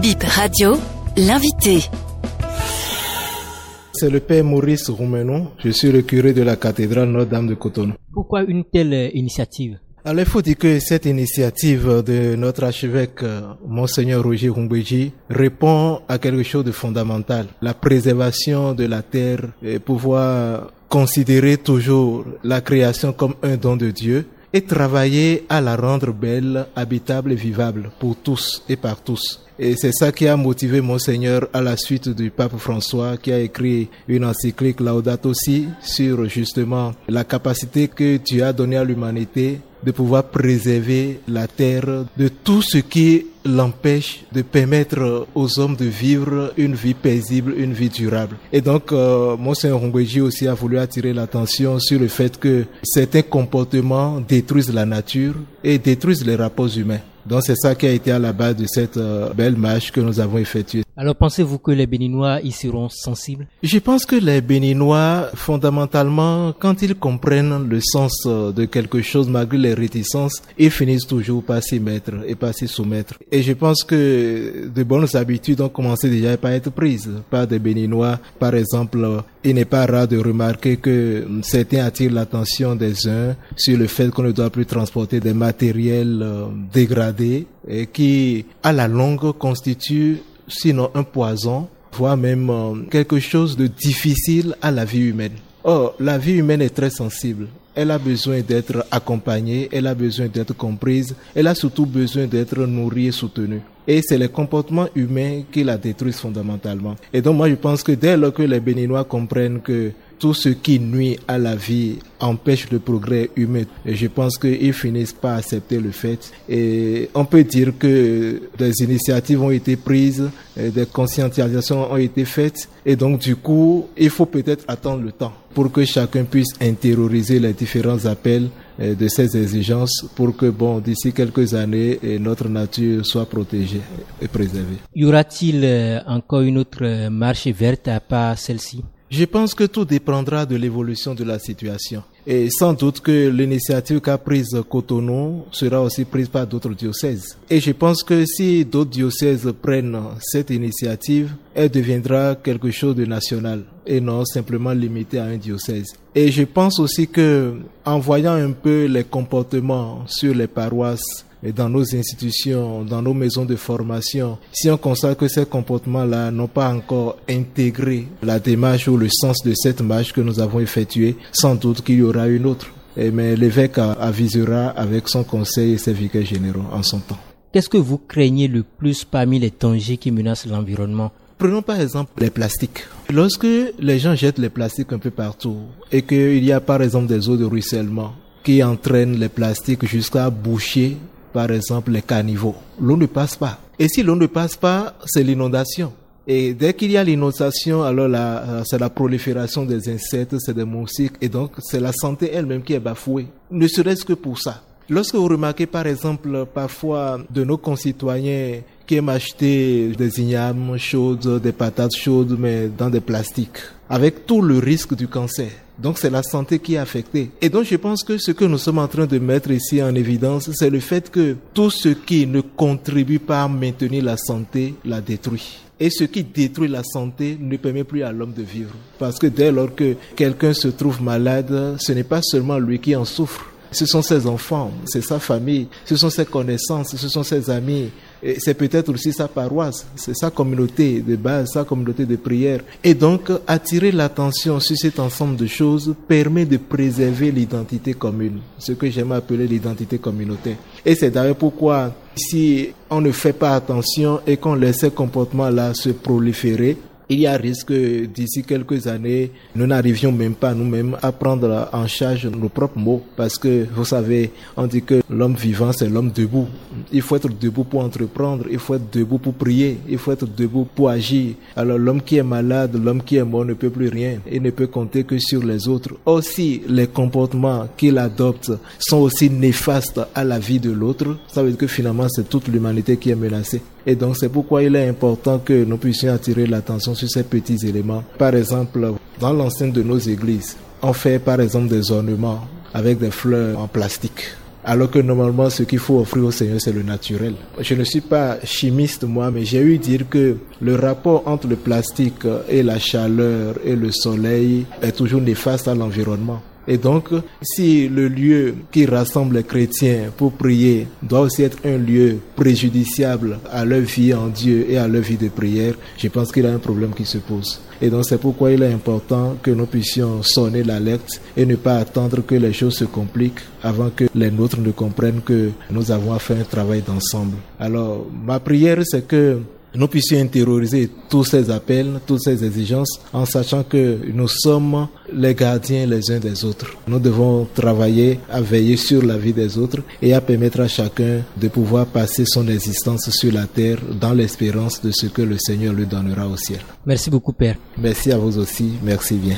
Bip Radio, l'invité. C'est le père Maurice Roumenon. Je suis le curé de la cathédrale Notre-Dame de Cotonou. Pourquoi une telle euh, initiative? Alors, il faut dire que cette initiative de notre archevêque, euh, Monseigneur Roger Rumbéji, répond à quelque chose de fondamental. La préservation de la terre et pouvoir considérer toujours la création comme un don de Dieu et travailler à la rendre belle, habitable et vivable pour tous et par tous. Et c'est ça qui a motivé Monseigneur à la suite du pape François qui a écrit une encyclique Laudato Si sur justement la capacité que Dieu a donnée à l'humanité de pouvoir préserver la terre de tout ce qui l'empêche de permettre aux hommes de vivre une vie paisible, une vie durable. Et donc, euh, Monseigneur Rongweji aussi a voulu attirer l'attention sur le fait que certains comportements détruisent la nature et détruisent les rapports humains. Donc c'est ça qui a été à la base de cette euh, belle marche que nous avons effectuée. Alors pensez-vous que les Béninois y seront sensibles? Je pense que les Béninois, fondamentalement, quand ils comprennent le sens euh, de quelque chose malgré les réticences, ils finissent toujours par s'y mettre et par s'y soumettre. Et je pense que de bonnes habitudes ont commencé déjà à être prises par des Béninois. Par exemple, il n'est pas rare de remarquer que certains attirent l'attention des uns sur le fait qu'on ne doit plus transporter des matériels euh, dégradés et qui, à la longue, constituent sinon un poison, voire même euh, quelque chose de difficile à la vie humaine. Or, la vie humaine est très sensible. Elle a besoin d'être accompagnée, elle a besoin d'être comprise, elle a surtout besoin d'être nourrie et soutenue. Et c'est les comportements humains qui la détruisent fondamentalement. Et donc moi je pense que dès lors que les Béninois comprennent que tout ce qui nuit à la vie empêche le progrès humain. Et je pense qu'ils finissent par accepter le fait. Et on peut dire que des initiatives ont été prises, des conscientisations ont été faites. Et donc, du coup, il faut peut-être attendre le temps pour que chacun puisse intérioriser les différents appels de ces exigences pour que, bon, d'ici quelques années, notre nature soit protégée et préservée. Y aura-t-il euh, encore une autre marche verte à part celle-ci? Je pense que tout dépendra de l'évolution de la situation. Et sans doute que l'initiative qu'a prise Cotonou sera aussi prise par d'autres diocèses. Et je pense que si d'autres diocèses prennent cette initiative, elle deviendra quelque chose de national et non simplement limité à un diocèse. Et je pense aussi que en voyant un peu les comportements sur les paroisses et dans nos institutions, dans nos maisons de formation, si on constate que ces comportements-là n'ont pas encore intégré la démarche ou le sens de cette marche que nous avons effectuée, sans doute qu'il y aura une autre. mais l'évêque avisera avec son conseil et ses vicaires généraux en son temps. Qu'est-ce que vous craignez le plus parmi les dangers qui menacent l'environnement? Prenons par exemple les plastiques. Lorsque les gens jettent les plastiques un peu partout et qu'il y a par exemple des eaux de ruissellement qui entraînent les plastiques jusqu'à boucher par exemple les caniveaux. L'eau ne passe pas. Et si l'eau ne passe pas, c'est l'inondation. Et dès qu'il y a l'inondation, alors là, euh, c'est la prolifération des insectes, c'est des moustiques, et donc c'est la santé elle-même qui est bafouée. Ne serait-ce que pour ça. Lorsque vous remarquez par exemple parfois de nos concitoyens qui aiment acheter des ignames chaudes, des patates chaudes, mais dans des plastiques, avec tout le risque du cancer. Donc c'est la santé qui est affectée. Et donc je pense que ce que nous sommes en train de mettre ici en évidence, c'est le fait que tout ce qui ne contribue pas à maintenir la santé la détruit. Et ce qui détruit la santé ne permet plus à l'homme de vivre. Parce que dès lors que quelqu'un se trouve malade, ce n'est pas seulement lui qui en souffre. Ce sont ses enfants, c'est sa famille, ce sont ses connaissances, ce sont ses amis, c'est peut-être aussi sa paroisse, c'est sa communauté de base, sa communauté de prière. Et donc, attirer l'attention sur cet ensemble de choses permet de préserver l'identité commune, ce que j'aime appeler l'identité communautaire. Et c'est d'ailleurs pourquoi, si on ne fait pas attention et qu'on laisse ces comportements-là se proliférer, il y a risque d'ici quelques années, nous n'arrivions même pas nous-mêmes à prendre en charge nos propres mots. Parce que, vous savez, on dit que l'homme vivant, c'est l'homme debout. Il faut être debout pour entreprendre, il faut être debout pour prier, il faut être debout pour agir. Alors l'homme qui est malade, l'homme qui est mort ne peut plus rien. Il ne peut compter que sur les autres. Aussi, les comportements qu'il adopte sont aussi néfastes à la vie de l'autre. Ça veut dire que finalement, c'est toute l'humanité qui est menacée. Et donc c'est pourquoi il est important que nous puissions attirer l'attention sur ces petits éléments. Par exemple, dans l'enceinte de nos églises, on fait par exemple des ornements avec des fleurs en plastique. alors que normalement ce qu'il faut offrir au Seigneur c'est le naturel. Je ne suis pas chimiste moi, mais j'ai eu dire que le rapport entre le plastique et la chaleur et le soleil est toujours néfaste à l'environnement. Et donc, si le lieu qui rassemble les chrétiens pour prier doit aussi être un lieu préjudiciable à leur vie en Dieu et à leur vie de prière, je pense qu'il y a un problème qui se pose. Et donc c'est pourquoi il est important que nous puissions sonner l'alerte et ne pas attendre que les choses se compliquent avant que les nôtres ne comprennent que nous avons à faire un travail d'ensemble. Alors ma prière c'est que nous puissions intérioriser tous ces appels, toutes ces exigences, en sachant que nous sommes les gardiens les uns des autres. Nous devons travailler à veiller sur la vie des autres et à permettre à chacun de pouvoir passer son existence sur la terre dans l'espérance de ce que le Seigneur lui donnera au ciel. Merci beaucoup, Père. Merci à vous aussi. Merci bien.